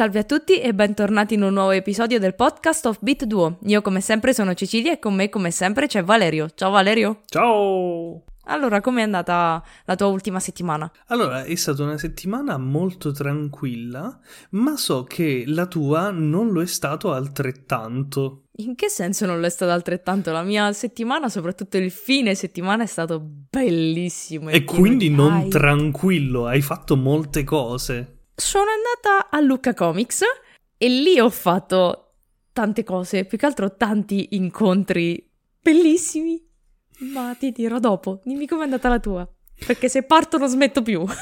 Salve a tutti e bentornati in un nuovo episodio del podcast of Beat Duo. Io come sempre sono Cecilia e con me come sempre c'è Valerio. Ciao Valerio. Ciao! Allora, com'è andata la tua ultima settimana? Allora, è stata una settimana molto tranquilla, ma so che la tua non lo è stato altrettanto. In che senso non lo è stato altrettanto? La mia settimana, soprattutto il fine settimana, è stato bellissimo. E, quindi non tranquillo, hai fatto molte cose. Sono andata a Lucca Comics e lì ho fatto tante cose, più che altro tanti incontri bellissimi. Ma ti dirò dopo, dimmi com'è andata la tua, perché se parto non smetto più.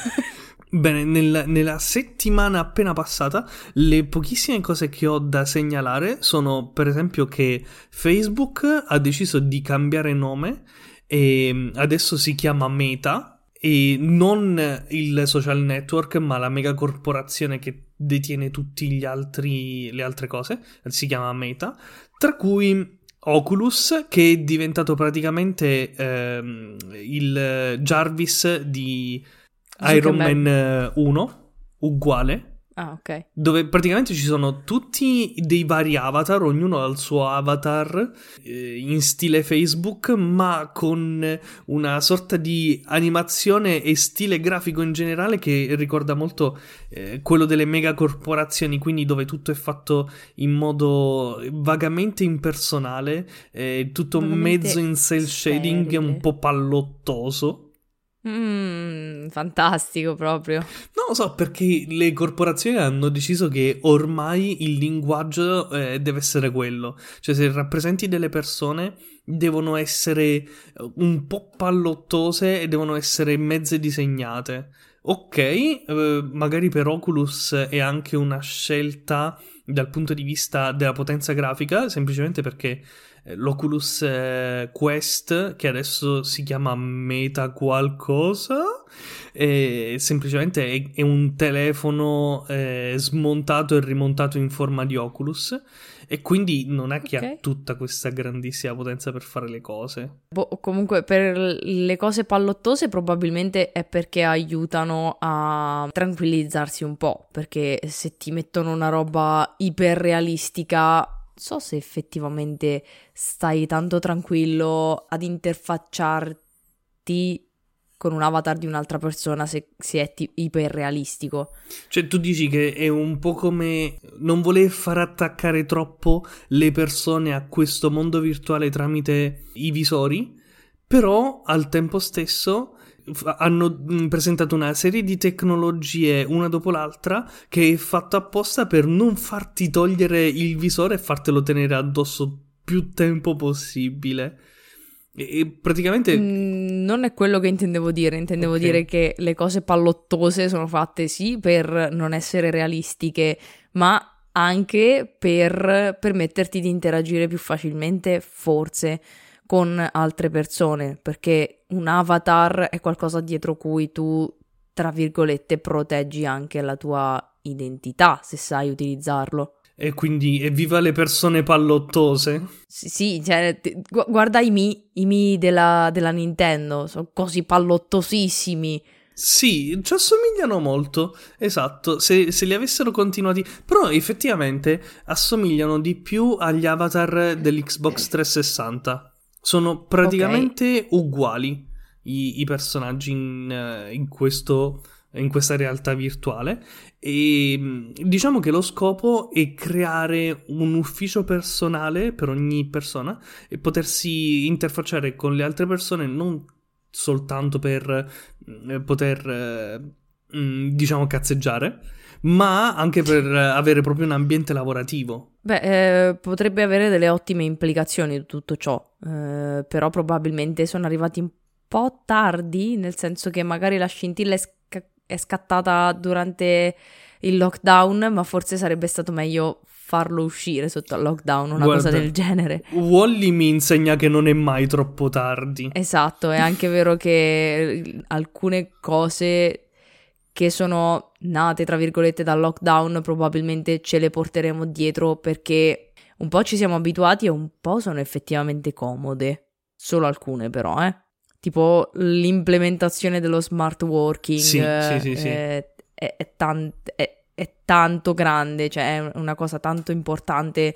Bene, nel, nella settimana appena passata, le pochissime cose che ho da segnalare sono, per esempio, che Facebook ha deciso di cambiare nome e adesso si chiama Meta e non il social network, ma la megacorporazione che detiene tutte le altre cose, si chiama Meta, tra cui Oculus, che è diventato praticamente ehm, il Jarvis di Iron Man 1, uguale. Ah, ok. Dove praticamente ci sono tutti dei vari avatar, ognuno ha il suo avatar eh, in stile Facebook, ma con una sorta di animazione e stile grafico in generale che ricorda molto eh, quello delle megacorporazioni, quindi dove tutto è fatto in modo vagamente impersonale, eh, tutto vagamente mezzo in cell shading, un po' pallottoso. Mmm, fantastico proprio. Non lo so perché le corporazioni hanno deciso che ormai il linguaggio eh, deve essere quello. Cioè, se rappresenti delle persone, devono essere eh, un po' pallottose e devono essere mezze disegnate. Ok, eh, magari per Oculus è anche una scelta dal punto di vista della potenza grafica, semplicemente perché l'Oculus eh, Quest, che adesso si chiama Meta qualcosa, è semplicemente è, è un telefono eh, smontato e rimontato in forma di Oculus e quindi non è che okay. ha tutta questa grandissima potenza per fare le cose. Boh, comunque per le cose pallottose probabilmente è perché aiutano a tranquillizzarsi un po', perché se ti mettono una roba iperrealistica so se effettivamente stai tanto tranquillo ad interfacciarti con un avatar di un'altra persona se, se è t- iperrealistico. Cioè tu dici che è un po' come non voler far attaccare troppo le persone a questo mondo virtuale tramite i visori, però al tempo stesso hanno presentato una serie di tecnologie una dopo l'altra che è fatta apposta per non farti togliere il visore e fartelo tenere addosso più tempo possibile. E, praticamente. Mm, non è quello che intendevo dire. Intendevo okay. dire che le cose pallottose sono fatte sì per non essere realistiche, ma anche per permetterti di interagire più facilmente, forse con altre persone, perché un avatar è qualcosa dietro cui tu, tra virgolette, proteggi anche la tua identità, se sai utilizzarlo. E quindi evviva le persone pallottose? Sì, sì cioè, gu- guarda i Mi, i Mi della, della Nintendo, sono così pallottosissimi. Sì, ci assomigliano molto, esatto, se, se, li avessero continuati, però effettivamente assomigliano di più agli avatar dell'Xbox 360. Sono praticamente okay. uguali i, i personaggi in, eh, in, questo, in questa realtà virtuale e mm, diciamo che lo scopo è creare un ufficio personale per ogni persona e potersi interfacciare con le altre persone non soltanto per mm, poter eh, mm, diciamo cazzeggiare ma anche per avere proprio un ambiente lavorativo. Beh, eh, potrebbe avere delle ottime implicazioni tutto ciò, eh, però probabilmente sono arrivati un po' tardi, nel senso che magari la scintilla è, sca- è scattata durante il lockdown, ma forse sarebbe stato meglio farlo uscire sotto al lockdown, una Guarda, cosa del genere. Wally mi insegna che non è mai troppo tardi. Esatto, è anche vero che alcune cose che sono nate, tra virgolette, dal lockdown probabilmente ce le porteremo dietro perché un po' ci siamo abituati e un po' sono effettivamente comode. Solo alcune però, eh. Tipo l'implementazione dello smart working Sì, sì, sì, sì. È, è- è tan- è- è tanto grande, cioè è una cosa tanto importante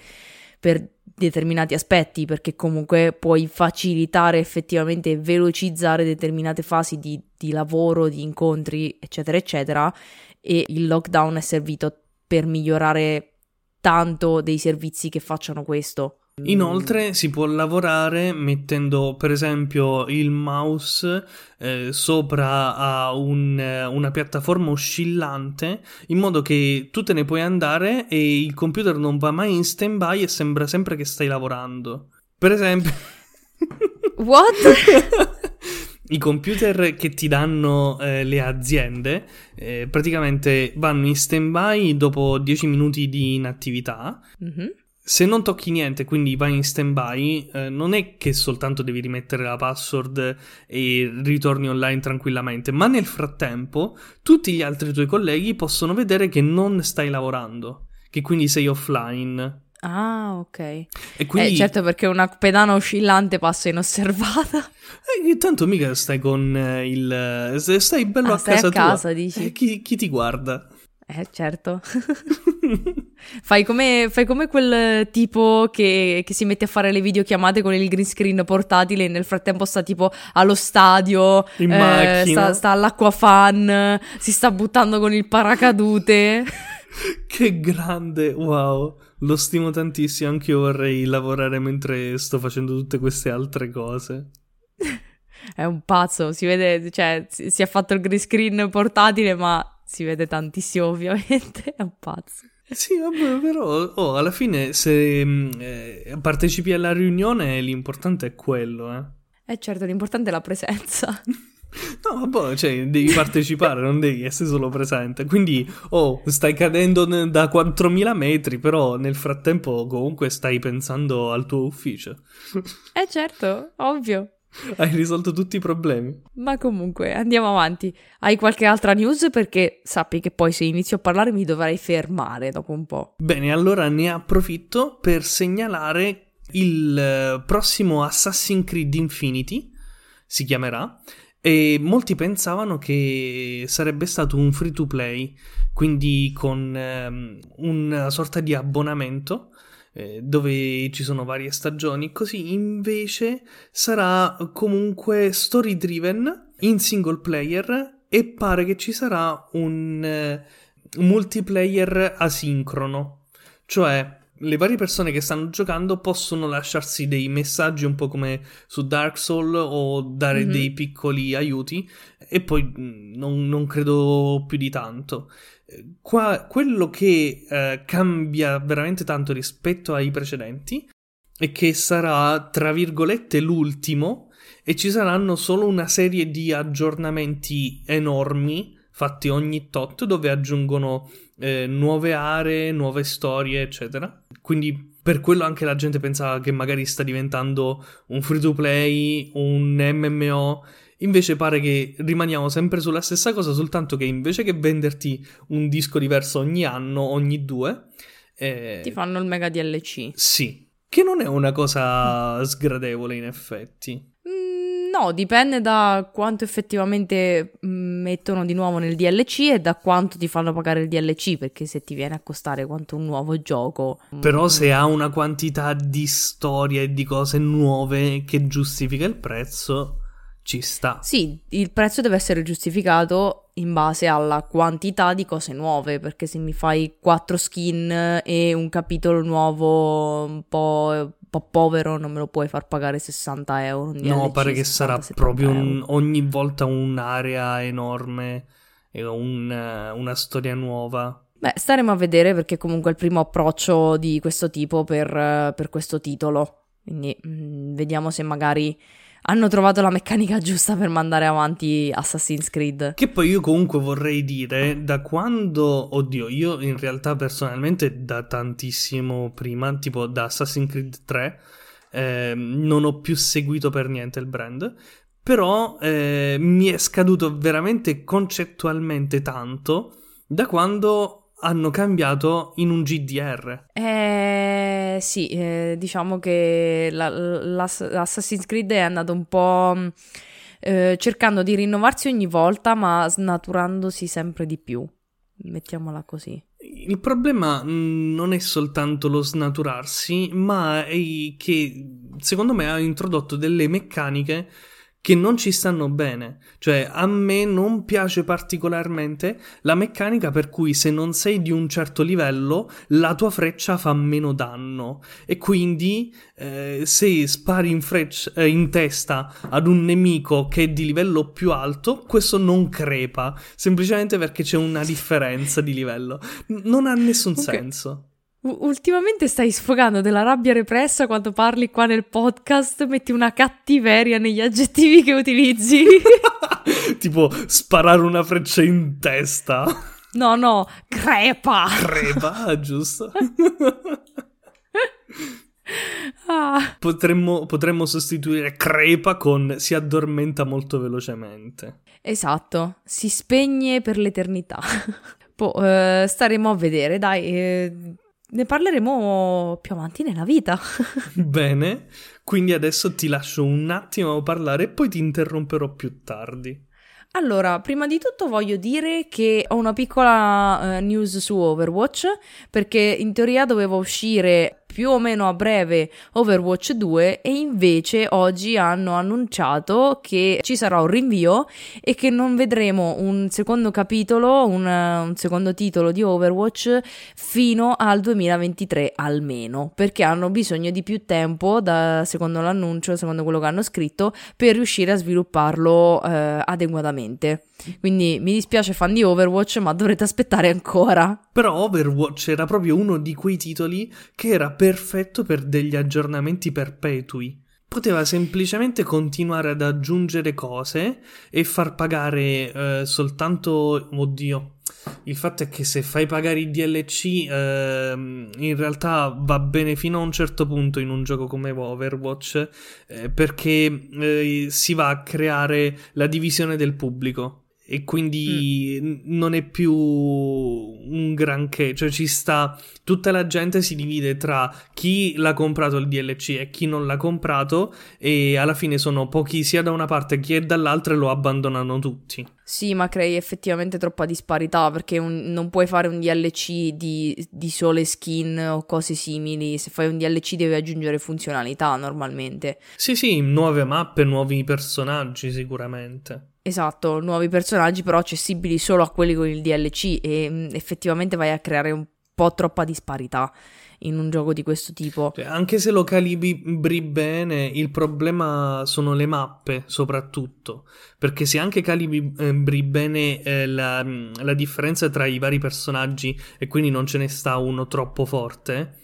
per determinati aspetti, perché comunque puoi facilitare effettivamente e velocizzare determinate fasi di, di lavoro, di incontri, eccetera, eccetera. E il lockdown è servito per migliorare tanto dei servizi che facciano questo. Inoltre si può lavorare mettendo per esempio il mouse eh, sopra a un, eh, una piattaforma oscillante in modo che tu te ne puoi andare e il computer non va mai in stand by e sembra sempre che stai lavorando. Per esempio... What? I computer che ti danno eh, le aziende eh, praticamente vanno in stand by dopo 10 minuti di inattività Mhm. Se non tocchi niente, quindi vai in stand-by, eh, non è che soltanto devi rimettere la password e ritorni online tranquillamente, ma nel frattempo tutti gli altri tuoi colleghi possono vedere che non stai lavorando, che quindi sei offline. Ah, ok. E quindi Eh, certo, perché una pedana oscillante passa inosservata. eh, tanto mica stai con eh, il... eh, stai bello Ah, a stai casa a tua. casa, dici? Eh, chi, chi ti guarda? Eh, certo. fai, come, fai come quel tipo che, che si mette a fare le videochiamate con il green screen portatile e nel frattempo sta tipo allo stadio, In eh, macchina. sta, sta all'acquafan, si sta buttando con il paracadute. Che grande, wow. Lo stimo tantissimo, anche io vorrei lavorare mentre sto facendo tutte queste altre cose. È un pazzo, si vede, cioè, si è fatto il green screen portatile, ma si vede tantissimo ovviamente, è un pazzo. Sì, vabbè, però oh, alla fine se mm, eh, partecipi alla riunione l'importante è quello, eh. Eh certo, l'importante è la presenza. No, vabbè, cioè, devi partecipare, non devi essere solo presente. Quindi, oh, stai cadendo ne- da 4.000 metri, però nel frattempo comunque stai pensando al tuo ufficio. Eh certo, ovvio. Hai risolto tutti i problemi. Ma comunque, andiamo avanti. Hai qualche altra news? Perché sappi che poi se inizio a parlare mi dovrai fermare dopo un po'. Bene, allora ne approfitto per segnalare il eh, prossimo Assassin's Creed Infinity, si chiamerà, e molti pensavano che sarebbe stato un free to play, quindi con ehm, una sorta di abbonamento eh, dove ci sono varie stagioni, così invece sarà comunque story driven in single player e pare che ci sarà un eh, multiplayer asincrono, cioè le varie persone che stanno giocando possono lasciarsi dei messaggi un po' come su Dark Souls o dare Mhm. dei piccoli aiuti e poi mh, non, non credo più di tanto. Eh, Qua quello che eh, cambia veramente tanto rispetto ai precedenti è che sarà tra virgolette l'ultimo e ci saranno solo una serie di aggiornamenti enormi fatti ogni tot dove aggiungono eh, nuove aree, nuove storie, eccetera. Quindi per quello anche la gente pensava che magari sta diventando un free to play, un MMO. Invece pare che rimaniamo sempre sulla stessa cosa, soltanto che invece che venderti un disco diverso ogni anno, ogni due, eh, Ti fanno il mega DLC. sì, che non è una cosa sgradevole in effetti. No, dipende da quanto effettivamente mm, mettono di nuovo nel DLC e da quanto ti fanno pagare il DLC, perché se ti viene a costare quanto un nuovo gioco. Però mm, se ha una quantità di storie e di cose nuove che giustifica il prezzo, ci sta. Sì, il prezzo deve essere giustificato in base alla quantità di cose nuove, perché se mi fai quattro skin e un capitolo nuovo un po', po' povero, non me lo puoi far pagare 60 euro. No, DLC, pare che 60, sarà 70 proprio un- ogni volta un'area enorme e un, una storia nuova. Beh, staremo a vedere perché comunque è il primo approccio di questo tipo per, per questo titolo. Quindi mm, vediamo se magari hanno trovato la meccanica giusta per mandare avanti Assassin's Creed. Che poi io comunque vorrei dire, da quando, oddio, io in realtà personalmente da tantissimo prima, tipo da Assassin's Creed 3, eh, non ho più seguito per niente il brand, però eh, mi è scaduto veramente concettualmente tanto da quando hanno cambiato in un GDR. Eh sì, eh, diciamo che la, la, l'Assassin's Creed è andato un po' eh, cercando di rinnovarsi ogni volta, ma snaturandosi sempre di più. Mettiamola così. Il problema mm, non è soltanto lo snaturarsi, ma è che secondo me ha introdotto delle meccaniche che non ci stanno bene. Cioè, a me non piace particolarmente la meccanica per cui se non sei di un certo livello, la tua freccia fa meno danno. E quindi, eh, se spari in, freccia, eh, in testa ad un nemico che è di livello più alto, questo non crepa. Semplicemente perché c'è una differenza di livello. Non ha nessun okay. senso. Ultimamente stai sfogando della rabbia repressa quando parli qua nel podcast, metti una cattiveria negli aggettivi che utilizzi. tipo sparare una freccia in testa. No, no, crepa. Crepa, giusto. ah. potremmo, potremmo sostituire crepa con si addormenta molto velocemente. Esatto, si spegne per l'eternità. Poi eh, staremo a vedere, dai. Eh, ne parleremo più avanti nella vita. Bene, quindi adesso ti lascio un attimo parlare e poi ti interromperò più tardi. Allora, prima di tutto voglio dire che ho una piccola uh, news su Overwatch, perché in teoria doveva uscire più o meno a breve Overwatch 2 e invece oggi hanno annunciato che ci sarà un rinvio e che non vedremo un secondo capitolo, un, un secondo titolo di Overwatch fino al 2023 almeno, perché hanno bisogno di più tempo, da, secondo l'annuncio, secondo quello che hanno scritto, per riuscire a svilupparlo eh, adeguatamente. Quindi mi dispiace fan di Overwatch, ma dovrete aspettare ancora. Però Overwatch era proprio uno di quei titoli che era perfetto per degli aggiornamenti perpetui. Poteva semplicemente continuare ad aggiungere cose e far pagare eh, soltanto. Oddio. Il fatto è che se fai pagare i DLC, eh, in realtà va bene fino a un certo punto in un gioco come Overwatch, eh, perché eh, si va a creare la divisione del pubblico e quindi mm. non è più un granché, cioè ci sta tutta la gente si divide tra chi l'ha comprato il DLC e chi non l'ha comprato e alla fine sono pochi sia da una parte che dall'altra e lo abbandonano tutti. Sì, ma crei effettivamente troppa disparità perché un, non puoi fare un DLC di, di sole skin o cose simili. Se fai un DLC devi aggiungere funzionalità normalmente. Sì, sì, nuove mappe, nuovi personaggi sicuramente. Esatto, nuovi personaggi però accessibili solo a quelli con il DLC e mm, effettivamente vai a creare un po' troppa disparità in un gioco di questo tipo. Cioè, anche se lo calibri bene, il problema sono le mappe, soprattutto. Perché se anche calibri bene eh, la, la differenza tra i vari personaggi e quindi non ce ne sta uno troppo forte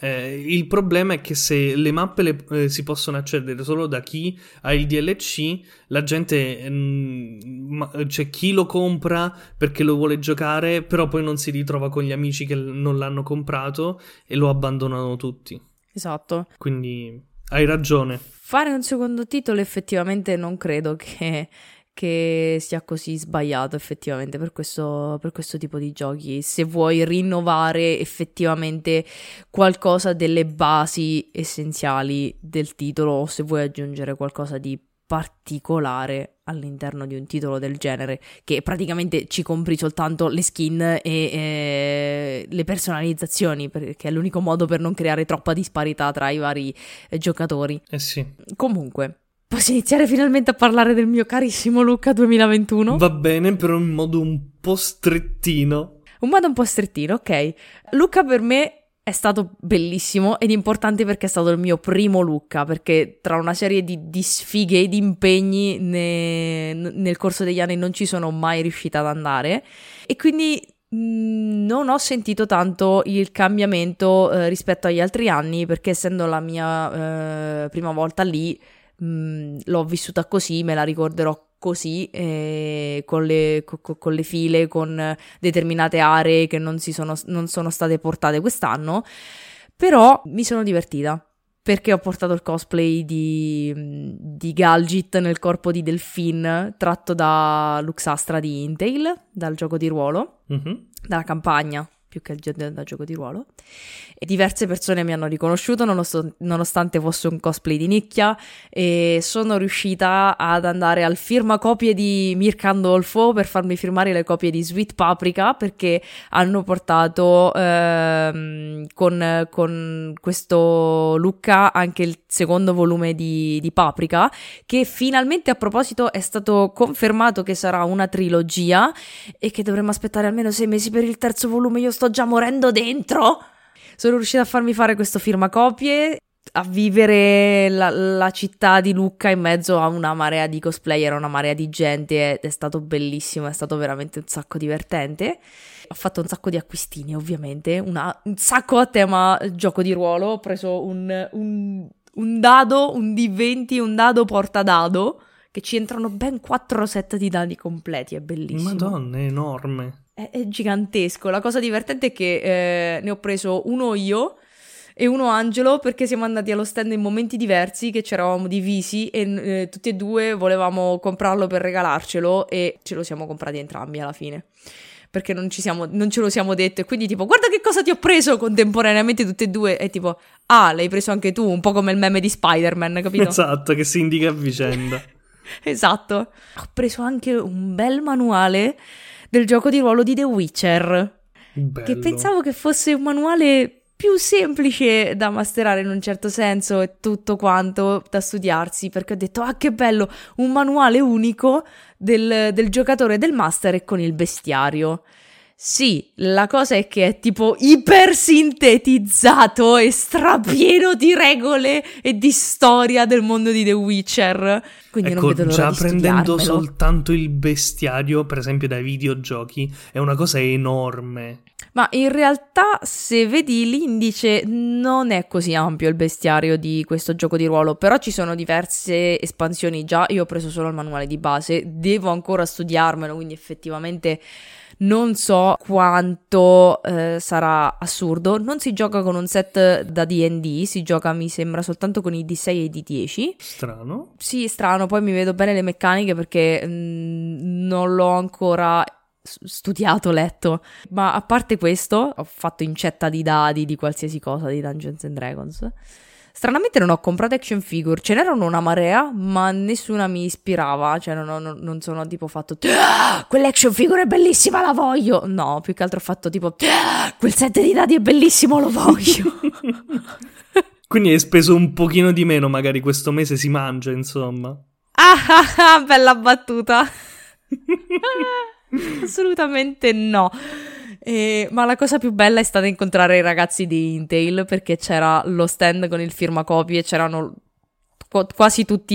eh, il problema è che se le mappe le, eh, si possono accedere solo da chi ha il DLC, la gente mh, mm, c'è chi lo compra perché lo vuole giocare, però poi non si ritrova con gli amici che non l'hanno comprato e lo abbandonano tutti. Esatto. Quindi hai ragione. Fare un secondo titolo effettivamente non credo che che sia così sbagliato effettivamente per questo, per questo tipo di giochi. Se vuoi rinnovare effettivamente qualcosa delle basi essenziali del titolo o se vuoi aggiungere qualcosa di particolare all'interno di un titolo del genere che praticamente ci compri soltanto le skin e, e le personalizzazioni perché è l'unico modo per non creare troppa disparità tra i vari eh, giocatori. Eh sì. Comunque, Posso iniziare finalmente a parlare del mio carissimo Luca 2021? Va bene, però in modo un po' strettino. Un modo un po' strettino, ok. Luca per me è stato bellissimo ed importante perché è stato il mio primo Luca, perché tra una serie di, di sfighe e di impegni ne, nel corso degli anni non ci sono mai riuscita ad andare e quindi mm, non ho sentito tanto il cambiamento eh, rispetto agli altri anni perché essendo la mia eh, prima volta lì mh, mm, l'ho vissuta così, me la ricorderò così, eh, con, le, co- con, le, file, con determinate aree che non, sono, non sono state portate quest'anno, però mi sono divertita perché ho portato il cosplay di, di Galgit nel corpo di Delphine tratto da Luxastra di Intel, dal gioco di ruolo, mm-hmm. dalla campagna più che da gioco di ruolo. E diverse persone mi hanno riconosciuto nonost- nonostante fosse un cosplay di nicchia e sono riuscita ad andare al firma copie di Mirka Andolfo per farmi firmare le copie di Sweet Paprika perché hanno portato ehm, con, con, questo Lucca anche il secondo volume di, di Paprika che finalmente a proposito è stato confermato che sarà una trilogia e che dovremmo aspettare almeno sei mesi per il terzo volume. Io sto già morendo dentro. Sono riuscita a farmi fare questo firmacopie, a vivere la, la, città di Lucca in mezzo a una marea di cosplayer, a una marea di gente ed è stato bellissimo, è stato veramente un sacco divertente. Ho fatto un sacco di acquistini, ovviamente, una, un sacco a tema gioco di ruolo. Ho preso un, un, un dado, un D20, un dado porta dado, che ci entrano ben quattro set di dadi completi, è bellissimo. Madonna, è enorme è, è gigantesco. La cosa divertente è che eh, ne ho preso uno io e uno Angelo perché siamo andati allo stand in momenti diversi che ci eravamo divisi e eh, tutti e due volevamo comprarlo per regalarcelo e ce lo siamo comprati entrambi alla fine perché non, siamo, non, ce lo siamo detto. E quindi, tipo, guarda che cosa ti ho preso contemporaneamente tutte e due. E tipo, ah, l'hai preso anche tu, un po' come il meme di Spider-Man, capito? Esatto, che si indica a vicenda. esatto. Ho preso anche un bel manuale del gioco di ruolo di The Witcher. Bello. Che pensavo che fosse un manuale più semplice da masterare in un certo senso e tutto quanto da studiarsi perché ho detto ah che bello un manuale unico del, del giocatore del master e con il bestiario sì, la cosa è che è tipo ipersintetizzato e strapieno di regole e di storia del mondo di The Witcher. Quindi ecco, non vedo l'ora già prendendo soltanto il bestiario, per esempio dai videogiochi, è una cosa enorme. Ma in realtà, se vedi l'indice, non è così ampio il bestiario di questo gioco di ruolo, però ci sono diverse espansioni già. Io ho preso solo il manuale di base, devo ancora studiarmelo, quindi effettivamente non so quanto eh, sarà assurdo. Non si gioca con un set da DD, si gioca mi sembra soltanto con i D6 e i D10. Strano. Sì, strano. Poi mi vedo bene le meccaniche perché mh, mm, non l'ho ancora studiato, letto. Ma a parte questo, ho fatto incetta di dadi di qualsiasi cosa di Dungeons and Dragons. Stranamente non ho comprato action figure, ce n'erano una marea, ma nessuna mi ispirava, cioè non, non, non sono tipo fatto ah, quell'action figure è bellissima, la voglio. No, più che altro ho fatto tipo ah, quel set di dadi è bellissimo, lo voglio. Quindi hai speso un pochino di meno, magari questo mese si mangia, insomma. Ah, ah, ah bella battuta. Assolutamente no. Eh, ma la cosa più bella è stata incontrare i ragazzi di Intel perché c'era lo stand con il firmacopie, c'erano quasi tutti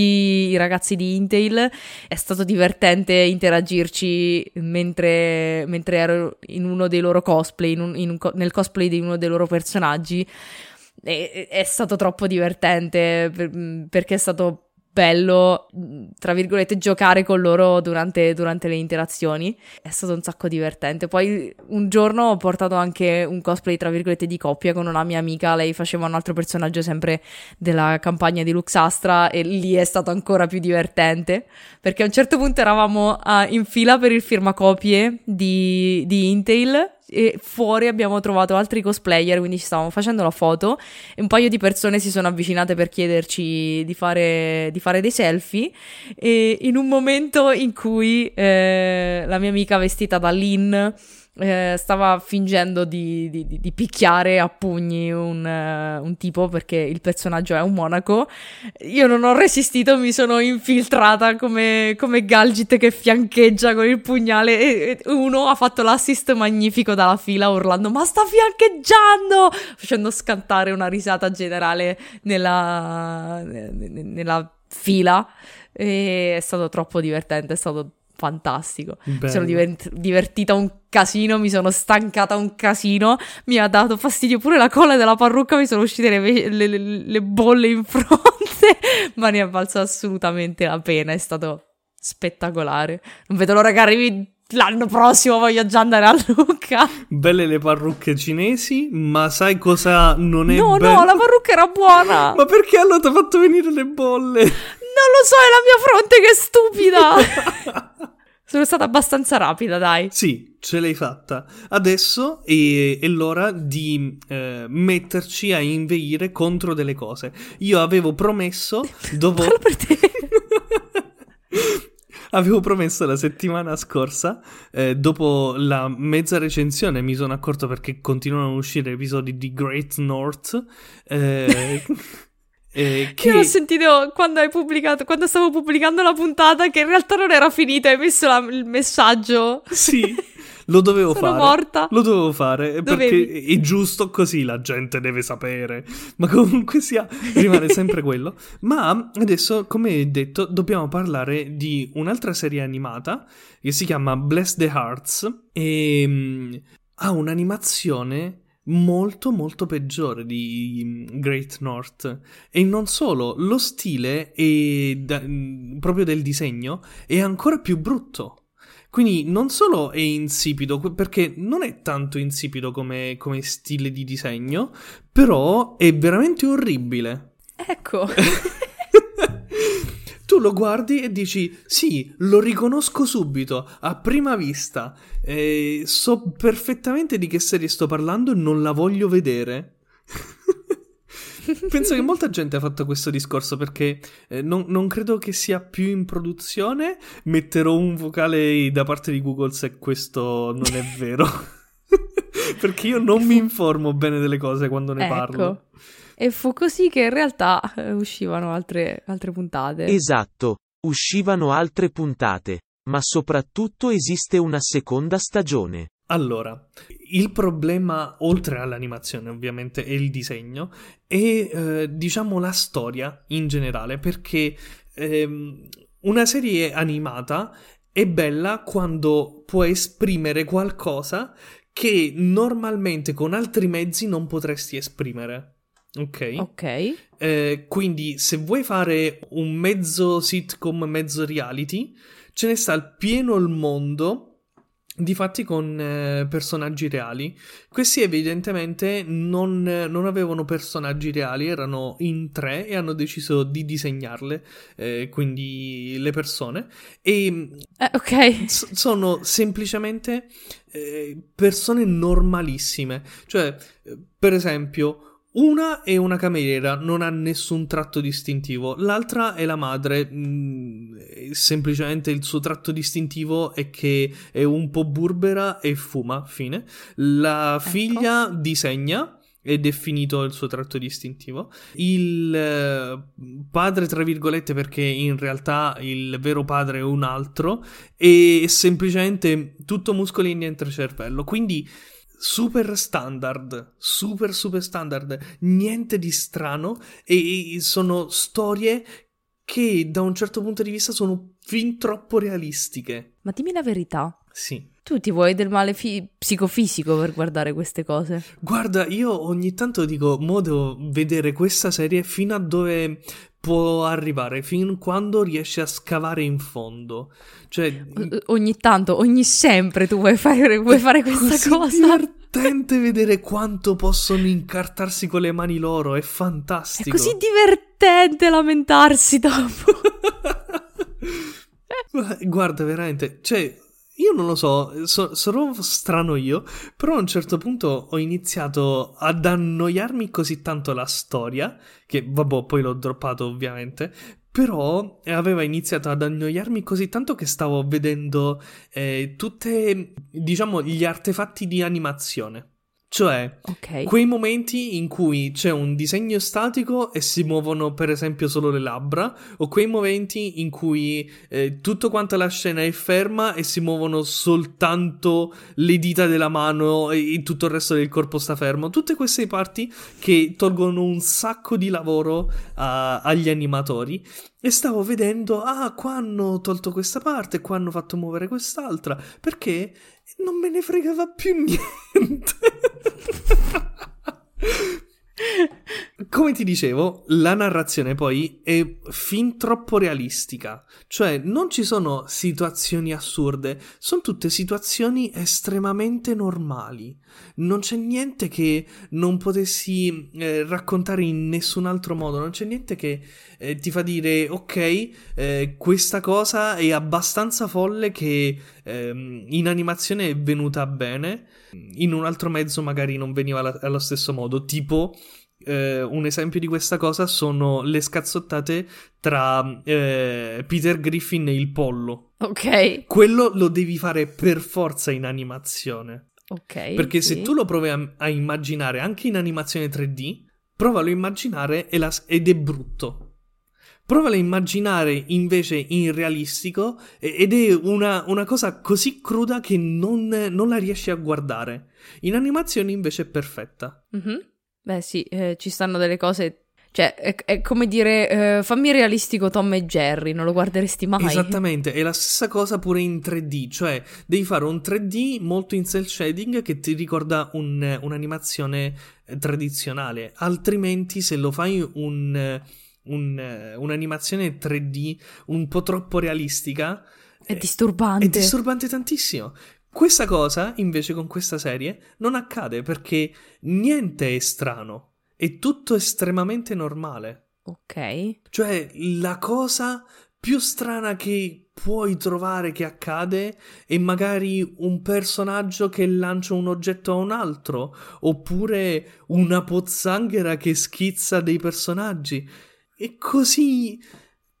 i ragazzi di Intel. È stato divertente interagirci mentre, mentre ero in uno dei loro cosplay, in un, in un, nel cosplay di uno dei loro personaggi. E, è stato troppo divertente per, perché è stato bello, tra virgolette, giocare con loro durante, durante, le interazioni. È stato un sacco divertente. Poi un giorno ho portato anche un cosplay, tra virgolette, di coppia con una mia amica. Lei faceva un altro personaggio sempre della campagna di Luxastra e lì è stato ancora più divertente. Perché a un certo punto eravamo uh, in fila per il firmacopie di, di Intel e fuori abbiamo trovato altri cosplayer, quindi ci stavamo facendo la foto. E un paio di persone si sono avvicinate per chiederci di fare, di fare dei selfie. E in un momento in cui eh, la mia amica vestita da Lynn eh, stava fingendo di, di, di, picchiare a pugni un, uh, un, tipo perché il personaggio è un monaco. Io non ho resistito, mi sono infiltrata come, come Galgit che fiancheggia con il pugnale e, e, uno ha fatto l'assist magnifico dalla fila urlando ma sta fiancheggiando! Facendo scantare una risata generale nella, nella fila. E è stato troppo divertente, è stato fantastico. Bello. Mi sono divert- divertita un casino, mi sono stancata un casino, mi ha dato fastidio pure la colla della parrucca, mi sono uscite le, le, le bolle in fronte. ma ne ha valso assolutamente la pena, è stato spettacolare. Non vedo l'ora che arrivi l'anno prossimo, voglio già andare a Lucca. Belle le parrucche cinesi, ma sai cosa non è No, be- no, la parrucca era buona. Ma perché allora ti ha fatto venire le bolle? Non lo so, è la mia fronte che è stupida. Sono stata abbastanza rapida, dai. Sì, ce l'hai fatta. Adesso è, è l'ora di eh, metterci a inveire contro delle cose. Io avevo promesso, dopo... Parlo per te. Avevo promesso la settimana scorsa, eh, dopo la mezza recensione, mi sono accorto perché continuano a uscire episodi di Great North. Eh, eh, che... Io l'ho sentito quando hai pubblicato, quando stavo pubblicando la puntata, che in realtà non era finita, hai messo la- il messaggio. Sì, lo dovevo Sono fare. morta. Lo dovevo fare Dovevi. perché è giusto così, la gente deve sapere. Ma comunque sia, rimane sempre quello. Ma adesso, come detto, dobbiamo parlare di un'altra serie animata che si chiama Bless the Hearts e mm, ha un'animazione molto molto peggiore di mm, Great North e non solo lo stile è da- mm, proprio del disegno è ancora più brutto quindi non solo è insipido, perché non è tanto insipido come, come stile di disegno, però è veramente orribile. Ecco. tu lo guardi e dici, sì, lo riconosco subito, a prima vista, eh, so perfettamente di che serie sto parlando e non la voglio vedere. Penso che molta gente ha fatto questo discorso perché eh, non, non credo che sia più in produzione. Metterò un vocale da parte di Google se questo non è vero. perché io non mi informo bene delle cose quando ne parlo. E fu così che in realtà eh, uscivano altre, altre puntate. Esatto, uscivano altre puntate, ma soprattutto esiste una seconda stagione. Allora, il problema, oltre all'animazione ovviamente, è il disegno e eh, diciamo la storia in generale, perché ehm, una serie animata è bella quando può esprimere qualcosa che normalmente con altri mezzi non potresti esprimere. Ok? Ok. Eh, quindi se vuoi fare un mezzo sitcom, mezzo reality, ce ne sta al pieno il mondo. Difatti con eh, personaggi reali. Questi evidentemente non, non avevano personaggi reali, erano in tre e hanno deciso di disegnarle, eh, quindi le persone. E Eh, ok. s- sono semplicemente eh, persone normalissime. Cioè, eh, per esempio, una è una cameriera, non ha nessun tratto distintivo. L'altra è la madre, mh, eh, semplicemente il suo tratto distintivo è che è un po' burbera e fuma, fine. La figlia disegna. Ed è finito il suo tratto distintivo. Il eh, padre, tra virgolette, perché in realtà il vero padre è un altro, è semplicemente tutto muscoli e niente cervello. Quindi super standard, super super standard, niente di strano e sono storie che da un certo punto di vista sono fin troppo realistiche. Ma dimmi la verità. Sì. Tu ti vuoi del male fi- psicofisico per guardare queste cose? Guarda, io ogni tanto dico, mo devo vedere questa serie fino a dove può arrivare, fin quando riesce a scavare in fondo. Cioè, ogni tanto, ogni sempre tu vuoi fare, vuoi fare questa cosa? divertente vedere quanto possono incartarsi con le mani loro, è È fantastico. così divertente lamentarsi dopo. Guarda, veramente, cioè, io non lo so, so- sarò strano io, però a un certo punto ho iniziato ad annoiarmi così tanto la storia, che vabbè, poi l'ho droppato ovviamente, però aveva iniziato ad annoiarmi così tanto che stavo vedendo eh, tutte, diciamo, gli artefatti di animazione. Cioè, Ok. Quei momenti in cui c'è un disegno statico e si muovono per esempio solo le labbra, o quei momenti in cui eh, tutto quanto la scena è ferma e si muovono soltanto le dita della mano e e tutto il resto del corpo sta fermo. Tutte queste parti che tolgono un sacco di lavoro a- agli animatori. E stavo vedendo, ah, qua hanno tolto questa parte, qua hanno fatto muovere quest'altra, perché non me ne fregava più niente. Come ti dicevo, la narrazione poi è fin troppo realistica, cioè non ci sono situazioni assurde, sono tutte situazioni estremamente normali. Non c'è niente che non potessi eh, raccontare in nessun altro modo, non c'è niente che eh, ti fa dire ok, eh, questa cosa è abbastanza folle che ehm, in animazione è venuta bene, in un altro mezzo magari non veniva la- allo stesso modo, tipo eh, un esempio di questa cosa sono le scazzottate tra eh, Peter Griffin e il pollo. Ok. Quello lo devi fare per forza in animazione. Ok. Perché sì. se tu lo provi a, a immaginare anche in animazione 3D, provalo a immaginare e la- ed è brutto. Provalo a immaginare invece in realistico ed è una, una cosa così cruda che non, non la riesci a guardare. In animazione invece è perfetta. Mhm. Beh, sì, eh, ci stanno delle cose. Cioè, è, è come dire, eh, fammi realistico Tom e Jerry, non lo guarderesti mai. Esattamente, è la stessa cosa pure in 3D, cioè devi fare un 3D molto in cel shading che ti ricorda un- un'animazione eh, tradizionale, altrimenti se lo fai un, un, eh, un'animazione 3D un po' troppo realistica È eh, disturbante. è disturbante tantissimo. Questa cosa, invece, con questa serie non accade perché niente è strano, è tutto estremamente normale. Ok. Cioè, la cosa più strana che puoi trovare che accade è magari un personaggio che lancia un oggetto a un altro, oppure una pozzanghera che schizza dei personaggi. E così.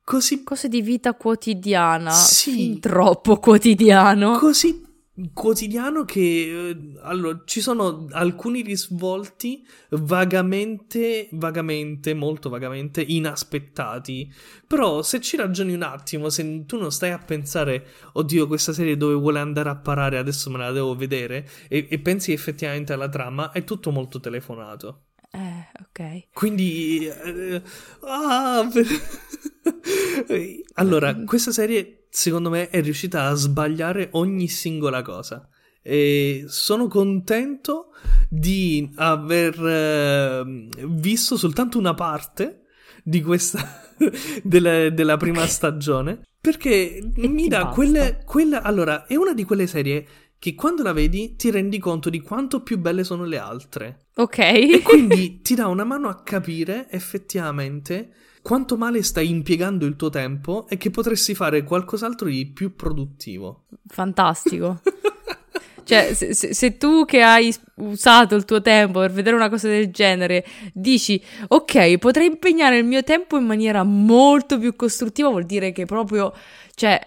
così. Cose di vita quotidiana. Sì. fin troppo quotidiano. così quotidiano che eh, allora ci sono alcuni risvolti vagamente vagamente molto vagamente inaspettati. Però se ci ragioni un attimo se tu non stai a pensare oddio questa serie dove vuole andare a parare adesso me la devo vedere e, e pensi effettivamente alla trama è tutto molto telefonato. Eh, ok. quindi eh, ah, per- allora questa serie secondo me è riuscita a sbagliare ogni singola cosa. E sono contento di aver eh, visto soltanto una parte di questa della, della prima stagione perché mi ti dà quelle, quella allora è una di quelle serie che quando la vedi ti rendi conto di quanto più belle sono le altre. Ok. e quindi ti dà una mano a capire effettivamente quanto male stai impiegando il tuo tempo e che potresti fare qualcos'altro di più produttivo. Fantastico. Cioè, se, se- se tu che hai usato il tuo tempo per vedere una cosa del genere dici, ok, potrei impegnare il mio tempo in maniera molto più costruttiva, vuol dire che proprio, cioè,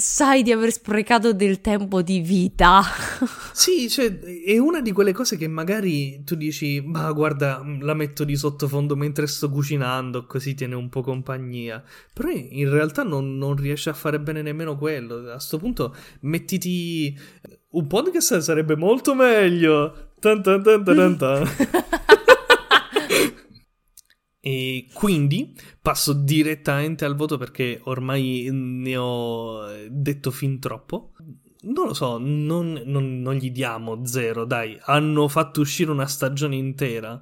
sai di aver sprecato del tempo di vita. Sì, cioè, è una di quelle cose che magari tu dici, ma guarda, la metto di sottofondo mentre sto cucinando, così tiene un po' compagnia. Però in realtà non, non riesce a fare bene nemmeno quello. A sto punto mettiti... Un podcast sarebbe molto meglio. Tan tan tan tan tan. E quindi passo direttamente al voto perché ormai ne ho detto fin troppo. Non lo so, non, non- non gli diamo zero, dai. Hanno fatto uscire una stagione intera.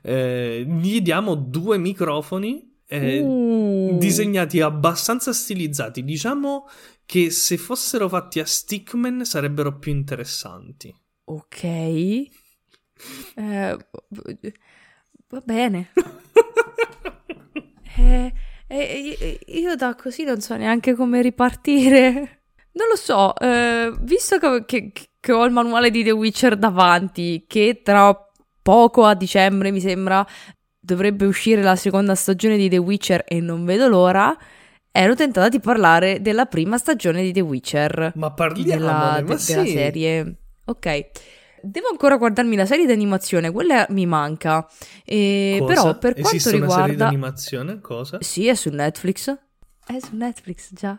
Eh, gli diamo due microfoni eh, Uh. disegnati abbastanza stilizzati. Diciamo che se fossero fatti a Stickman sarebbero più interessanti. Ok. Eh, va bene. Eh, eh, io da così non so neanche come ripartire. Non lo so, eh, visto che, che- che ho il manuale di The Witcher davanti, che tra poco a dicembre mi sembra dovrebbe uscire la seconda stagione di The Witcher e non vedo l'ora, ero tentata di parlare della prima stagione di The Witcher Ma parliamone, della, ma de- della sì. serie. Ok. Devo ancora guardarmi la serie d'animazione, quella mi manca. E, però per quanto Esiste una serie riguarda... d'animazione? Cosa? Sì, è su Netflix. È su Netflix già.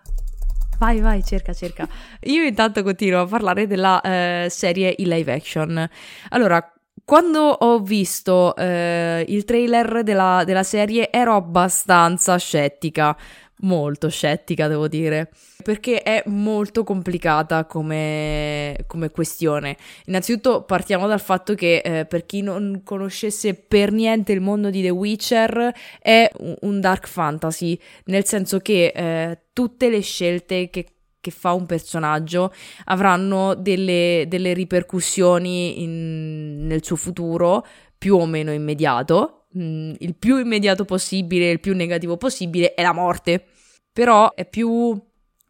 Vai, vai, cerca, cerca. Io intanto continuo a parlare della eh, serie in live action. Allora, quando ho visto eh, il trailer della, della serie ero abbastanza scettica. Molto scettica, devo dire, perché è molto complicata come, come questione. Innanzitutto partiamo dal fatto che eh, per chi non conoscesse per niente il mondo di The Witcher è un dark fantasy, nel senso che eh, tutte le scelte che che fa un personaggio avranno delle, delle ripercussioni in, nel suo futuro più o meno immediato. Mm, il più immediato possibile, il più negativo possibile è la morte. Però è più,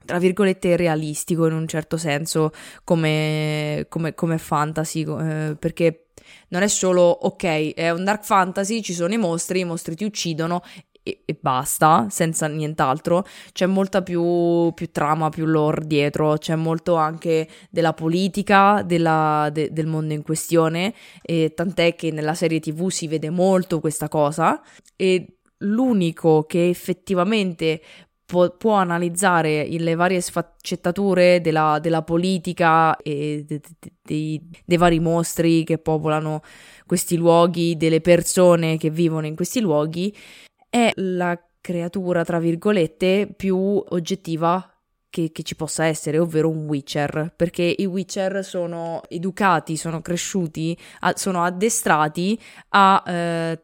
tra virgolette, realistico in un certo senso come, come, come fantasy, eh, perché non è solo, ok, è un dark fantasy, ci sono i mostri, i mostri ti uccidono e, e, basta, senza nient'altro. C'è molta più, più, trama, più lore dietro, c'è molto anche della politica, della, de, del mondo in questione, e tant'è che nella serie TV si vede molto questa cosa. E l'unico che effettivamente può, può analizzare le varie sfaccettature della, della politica e de, de, dei, dei vari mostri che popolano questi luoghi, delle persone che vivono in questi luoghi, è la creatura, tra virgolette, più oggettiva che, che, ci possa essere, ovvero un Witcher, perché i Witcher sono educati, sono cresciuti, a, sono addestrati a eh,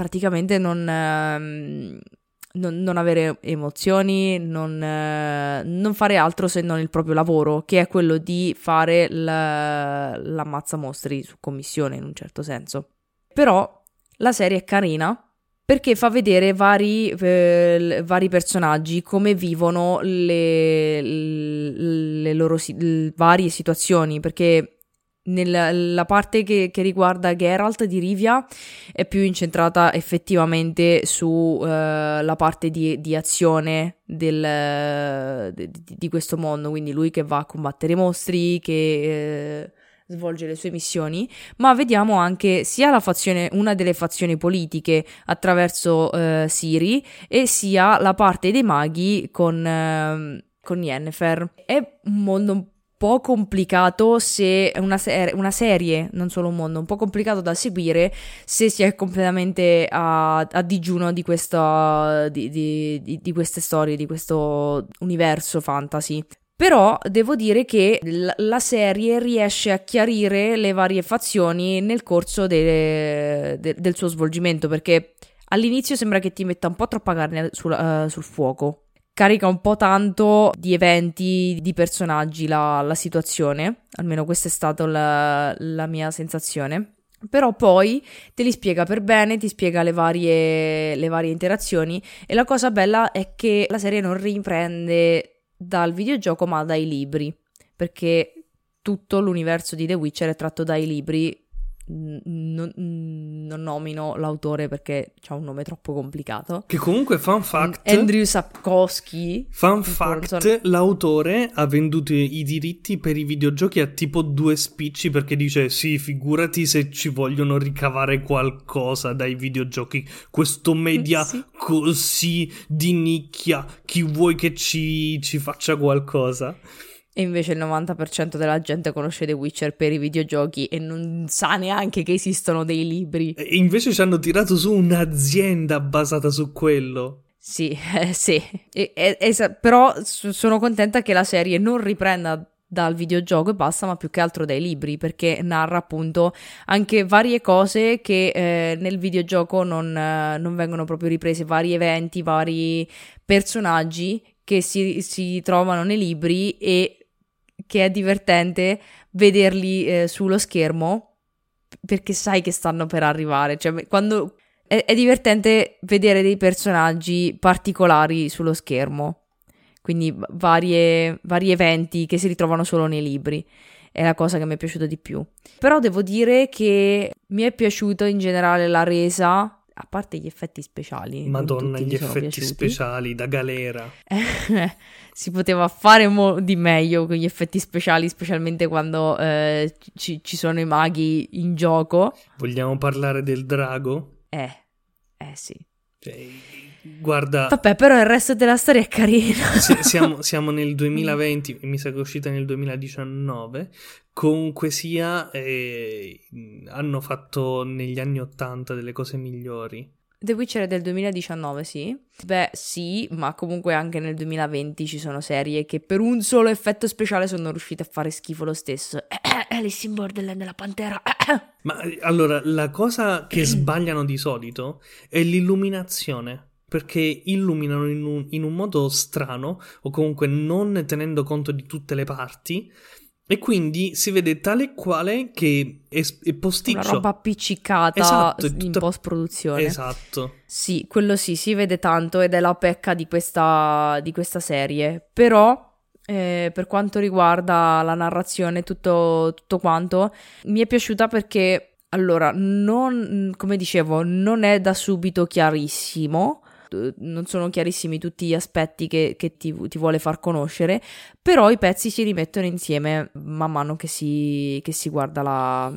Praticamente non, ehm, non, non avere emozioni, non, eh, non, fare altro se non il proprio lavoro, che è quello di fare la, l'ammazza mostri su commissione in un certo senso. Però la serie è carina perché fa vedere vari, eh, vari personaggi come vivono le, le loro si- varie situazioni, perché nella parte che, che, riguarda Geralt di Rivia è più incentrata effettivamente sulla uh, parte di, di azione del, di, di, questo mondo, quindi lui che va a combattere i mostri, che uh, svolge le sue missioni, ma vediamo anche sia fazione, una delle fazioni politiche attraverso uh, Siri e sia la parte dei maghi con, con Yennefer. È un mondo un po' complicato se una, ser- una, serie, non solo un mondo, un po' complicato da seguire se si è completamente a, a digiuno di, questa, di, di, di, queste storie, di questo universo fantasy. Però devo dire che l- la serie riesce a chiarire le varie fazioni nel corso de- de- del suo svolgimento, perché all'inizio sembra che ti metta un po' troppa carne sul, uh, sul fuoco carica un po' tanto di eventi, di personaggi la, la situazione, almeno questa è stata la, la mia sensazione. Però poi te li spiega per bene, ti spiega le varie, le varie interazioni. E la cosa bella è che la serie non riprende dal videogioco ma dai libri, perché tutto l'universo di The Witcher è tratto dai libri non, non, nomino l'autore perché ha un nome troppo complicato. Che comunque, fun fact: Andrew Sapkowski. Fun fact: l'autore ha venduto i diritti per i videogiochi a tipo due spicci perché dice: Sì, figurati se ci vogliono ricavare qualcosa dai videogiochi. Questo media sì. così di nicchia, chi vuoi che ci, ci faccia qualcosa? E invece il 90% della gente conosce The Witcher per i videogiochi e non sa neanche che esistono dei libri. E invece ci hanno tirato su un'azienda basata su quello. Sì, eh, sì. E, e, e, però sono contenta che la serie non riprenda dal videogioco e basta, ma più che altro dai libri, perché narra appunto anche varie cose che eh, nel videogioco non, eh, non, vengono proprio riprese, vari eventi, vari personaggi che si, si trovano nei libri e che è divertente vederli eh, sullo schermo perché sai che stanno per arrivare. Cioè, quando è, è divertente vedere dei personaggi particolari sullo schermo quindi varie, vari eventi che si ritrovano solo nei libri. È la cosa che mi è piaciuta di più. Però devo dire che mi è piaciuta in generale la resa, a parte gli effetti speciali. Madonna, gli effetti piaciuti. speciali da galera. si poteva fare mo- di meglio con gli effetti speciali, specialmente quando eh, ci, ci sono i maghi in gioco. Vogliamo parlare del drago? Eh, eh sì. Cioè, Guarda, vabbè, però il resto della storia è carino. siamo, siamo, nel 2020, mi sa che è uscita nel 2019. Comunque sia, eh, hanno fatto negli anni 80 delle cose migliori. The Witcher è del 2019, sì. Beh, sì, ma comunque anche nel 2020 ci sono serie che per un solo effetto speciale sono riuscite a fare schifo lo stesso. Alice in Borderland la Pantera. ma allora, la cosa che sbagliano di solito è l'illuminazione perché illuminano in un, in un, modo strano o comunque non tenendo conto di tutte le parti e quindi si vede tale e quale che è, è posticcio. Una roba appiccicata esatto, in tutta... post-produzione. Esatto. Sì, quello sì, si vede tanto ed è la pecca di questa, di questa serie. Però... Eh, per quanto riguarda la narrazione, tutto, tutto quanto, mi è piaciuta perché allora, non, come dicevo, non è da subito chiarissimo, non sono chiarissimi tutti gli aspetti che, che ti, ti, vuole far conoscere, però i pezzi si rimettono insieme man mano che si, che si guarda la,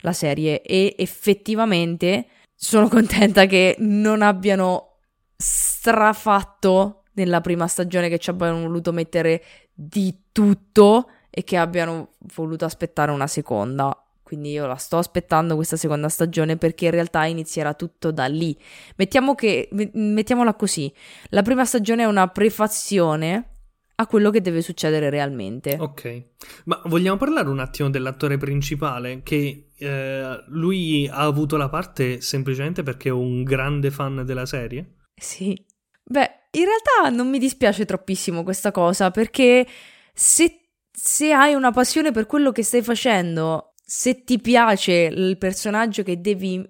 la serie e effettivamente sono contenta che non abbiano strafatto nella prima stagione che ci abbiano voluto mettere di tutto e che abbiano voluto aspettare una seconda quindi io la sto aspettando questa seconda stagione perché in realtà inizierà tutto da lì. Mettiamo che, mettiamola così, la prima stagione è una prefazione a quello che deve succedere realmente. Ok, ma vogliamo parlare un attimo dell'attore principale che eh, lui ha avuto la parte semplicemente perché è un grande fan della serie? Sì. Beh, in realtà non mi dispiace troppissimo questa cosa perché se, se hai una passione per quello che stai facendo se ti piace il personaggio che devi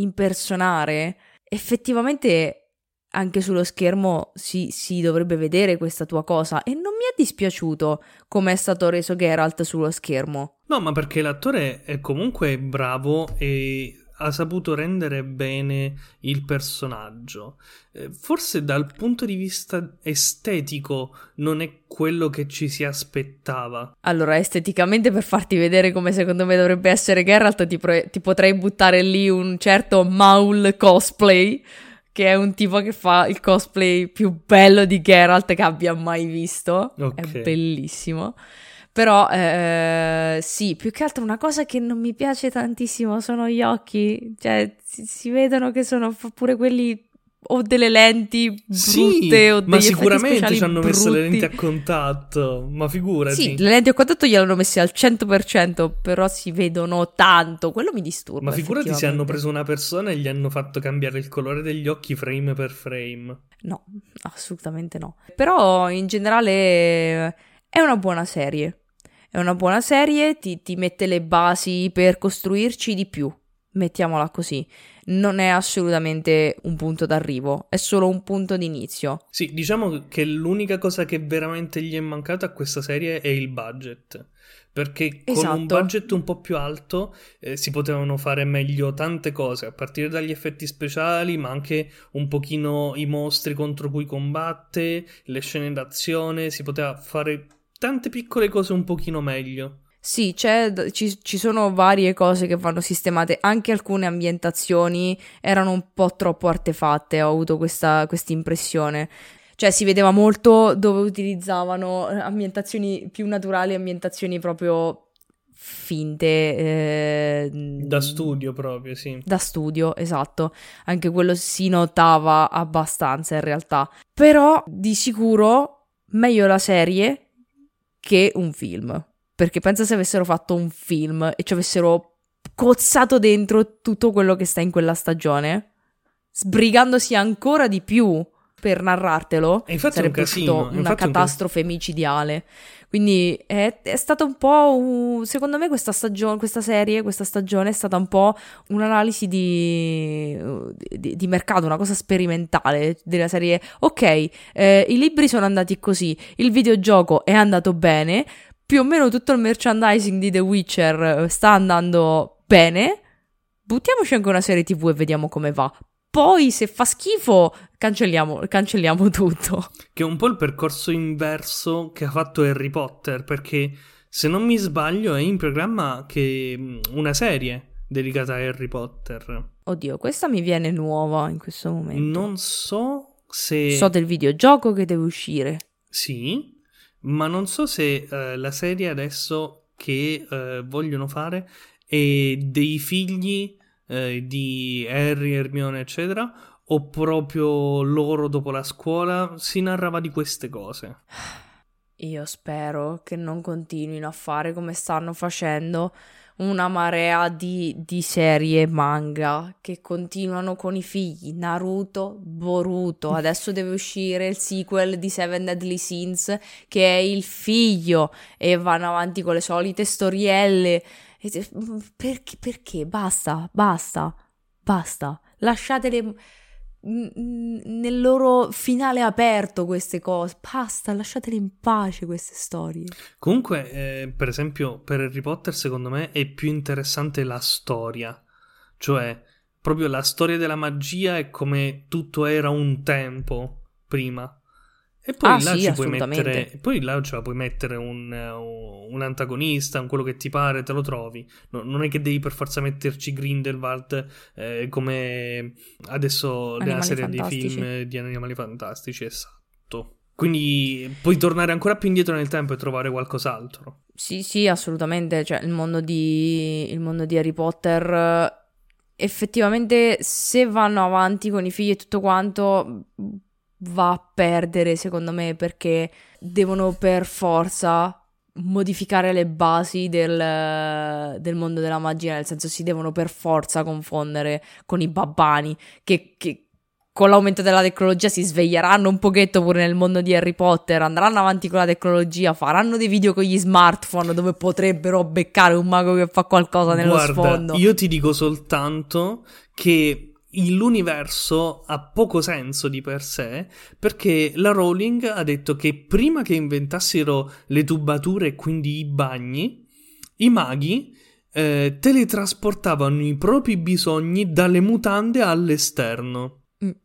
impersonare, effettivamente anche sullo schermo si, si, dovrebbe vedere questa tua cosa e non mi è dispiaciuto come è stato reso Geralt sullo schermo. No, ma perché l'attore è comunque bravo e ha saputo rendere bene il personaggio. Eh, forse dal punto di vista estetico non è quello che ci si aspettava. Allora, esteticamente per farti vedere come secondo me dovrebbe essere Geralt, ti, pro- ti potrei buttare lì un certo Maul cosplay che è un tipo che fa il cosplay più bello di Geralt che abbia mai visto. Okay. È bellissimo. Però eh, sì, più che altro una cosa che non mi piace tantissimo sono gli occhi. Cioè, si, si vedono che sono pure quelli o delle lenti brutte sì, o degli ma sicuramente ci hanno messo le lenti a contatto ma figurati. Sì le lenti a contatto gliel'hanno messe al 100% però si vedono tanto. Quello mi disturba ma figurati se hanno preso una persona e gli hanno fatto cambiare il colore degli occhi frame per frame. No assolutamente no. Però in generale è una buona serie è una buona serie, ti, ti mette le basi per costruirci di più, mettiamola così. Non è assolutamente un punto d'arrivo, è solo un punto d'inizio. Sì, diciamo che l'unica cosa che veramente gli è mancata a questa serie è il budget. Perché con esatto. un budget un po' più alto eh, si potevano fare meglio tante cose, a partire dagli effetti speciali, ma anche un pochino i mostri contro cui combatte, le scene d'azione, si poteva fare tante piccole cose un pochino meglio. Sì, ci, ci, sono varie cose che vanno sistemate, anche alcune ambientazioni erano un po' troppo artefatte, ho avuto questa impressione. Cioè si vedeva molto dove utilizzavano ambientazioni più naturali, ambientazioni proprio finte. Eh, da studio proprio, sì. Da studio, esatto. Anche quello si notava abbastanza in realtà. Però di sicuro meglio la serie che un film. Perché pensa se avessero fatto un film e ci avessero cozzato dentro tutto quello che sta in quella stagione, sbrigandosi ancora di più per narrartelo, E sarebbe un casino, uscito una è un catastrofe micidiale. Quindi è, è stato un po'. un- secondo me, questa stagione, questa serie, questa stagione è stata un po' un'analisi di, di, di mercato, una cosa sperimentale della serie. Ok, eh, i libri sono andati così, il videogioco è andato bene, più o meno tutto il merchandising di The Witcher sta andando bene. Buttiamoci anche una serie TV e vediamo come va. Poi, se fa schifo, cancelliamo, cancelliamo tutto. Che è un po' il percorso inverso che ha fatto Harry Potter, perché se non mi sbaglio è in programma che mh, una serie dedicata a Harry Potter. Oddio, questa mi viene nuova in questo momento. Non so se... So del videogioco che deve uscire. Sì, ma non so se eh, la serie adesso che eh, vogliono fare è dei figli eh, di Harry, Hermione, eccetera, o proprio loro dopo la scuola si narrava di queste cose. Io spero che non continuino a fare come stanno facendo una marea di, di serie manga che continuano con i figli. Naruto, Boruto. Adesso deve uscire il sequel di Seven Deadly Sins che è il figlio e vanno avanti con le solite storielle. Te- Perché? Perché? Basta, basta, basta. Lasciatele nel loro finale aperto queste cose. Basta, lasciatele in pace queste storie. Comunque, eh, per esempio, per Harry Potter, secondo me è più interessante la storia, cioè proprio la storia della magia e come tutto era un tempo prima. E poi Ah, là sì, ci puoi mettere, poi là ce la puoi mettere un, eh, un antagonista, un quello che ti pare, te lo trovi. No- non è che devi per forza metterci Grindelwald eh, come adesso nella Animali serie dei fantastici. film eh, di Animali Fantastici, esatto. Quindi puoi tornare ancora più indietro nel tempo e trovare qualcos'altro. Sì, sì, assolutamente. Cioè, il mondo di, il mondo di Harry Potter. Effettivamente, se vanno avanti con i figli e tutto quanto, va a perdere, secondo me, perché devono per forza modificare le basi del, del mondo della magia. Nel senso, si devono per forza confondere con i babbani, che, che con l'aumento della tecnologia si sveglieranno un pochetto pure nel mondo di Harry Potter, andranno avanti con la tecnologia, faranno dei video con gli smartphone dove potrebbero beccare un mago che fa qualcosa nello Guarda, sfondo. io ti dico soltanto che l'universo ha poco senso di per sé perché la Rowling ha detto che prima che inventassero le tubature e quindi i bagni, i maghi eh, teletrasportavano i propri bisogni dalle mutande all'esterno. Mm.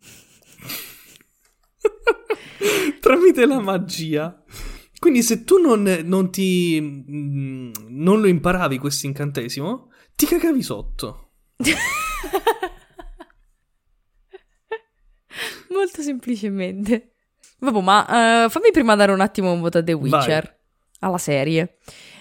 Tramite la magia. Quindi se tu non, non ti... mm, non lo imparavi questo incantesimo, ti cagavi sotto. Molto semplicemente. Vabbè, ma eh, fammi prima dare un attimo un voto a The Witcher, alla serie.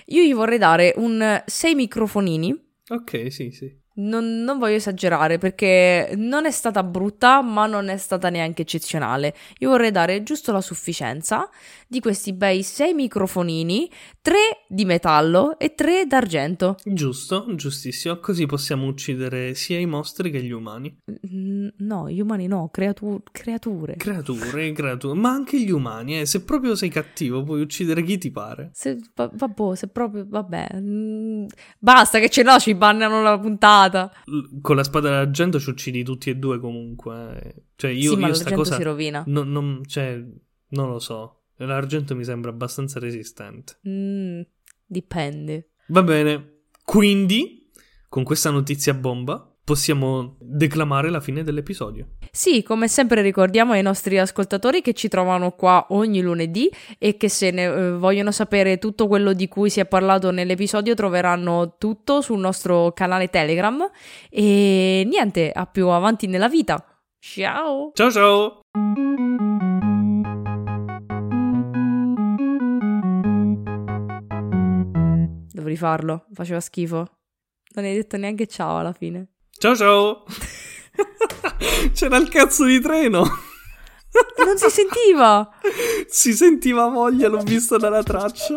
Io gli vorrei dare un 6 microfonini. Ok, sì, sì. Non, non voglio esagerare perché non è stata brutta, ma non è stata neanche eccezionale. Io vorrei dare giusto la sufficienza di questi bei 6 microfonini, 3 di metallo e 3 d'argento. Giusto, giustissimo. Così possiamo uccidere sia i mostri che gli umani. Mm, No, gli umani no, creatu- creature. Creature, creature. Ma anche gli umani, eh. Se proprio sei cattivo, puoi uccidere chi ti pare. Se, va- vabbè, se proprio, vabbè. mm, basta che ce no, ci bannano la puntata. L- con la spada d'argento ci uccidi tutti e due comunque. eh. Cioè, io, sì, ma io sta l'argento cosa... si rovina. non, non- cioè, non lo so. L'argento mi sembra abbastanza resistente. Mm, dipende. Va bene. Quindi, con questa notizia bomba, possiamo declamare la fine dell'episodio. Sì, come sempre ricordiamo ai nostri ascoltatori che ci trovano qua ogni lunedì e che se ne eh, vogliono sapere tutto quello di cui si è parlato nell'episodio troveranno tutto sul nostro canale Telegram e niente, a più avanti nella vita. Ciao! Ciao ciao! Devo rifarlo, faceva schifo. Non hai detto neanche ciao alla fine. Ciao ciao! C'era il cazzo di treno! Non si sentiva! si sentiva voglia, l'ho visto dalla traccia.